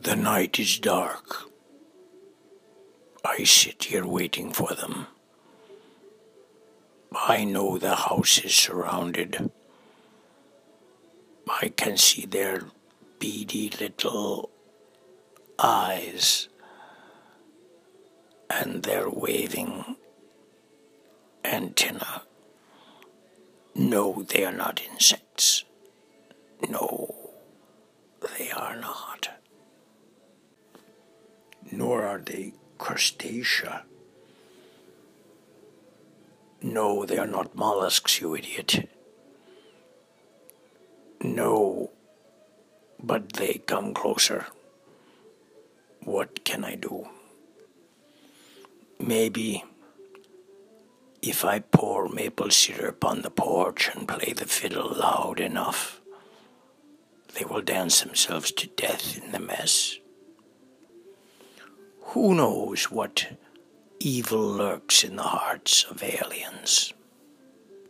The night is dark. I sit here waiting for them. I know the house is surrounded. I can see their beady little eyes and their waving antenna. No, they are not insects. No, they are not. Nor are they crustacea. No, they are not mollusks, you idiot. No, but they come closer. What can I do? Maybe if I pour maple syrup on the porch and play the fiddle loud enough, they will dance themselves to death in the mess. Who knows what evil lurks in the hearts of aliens?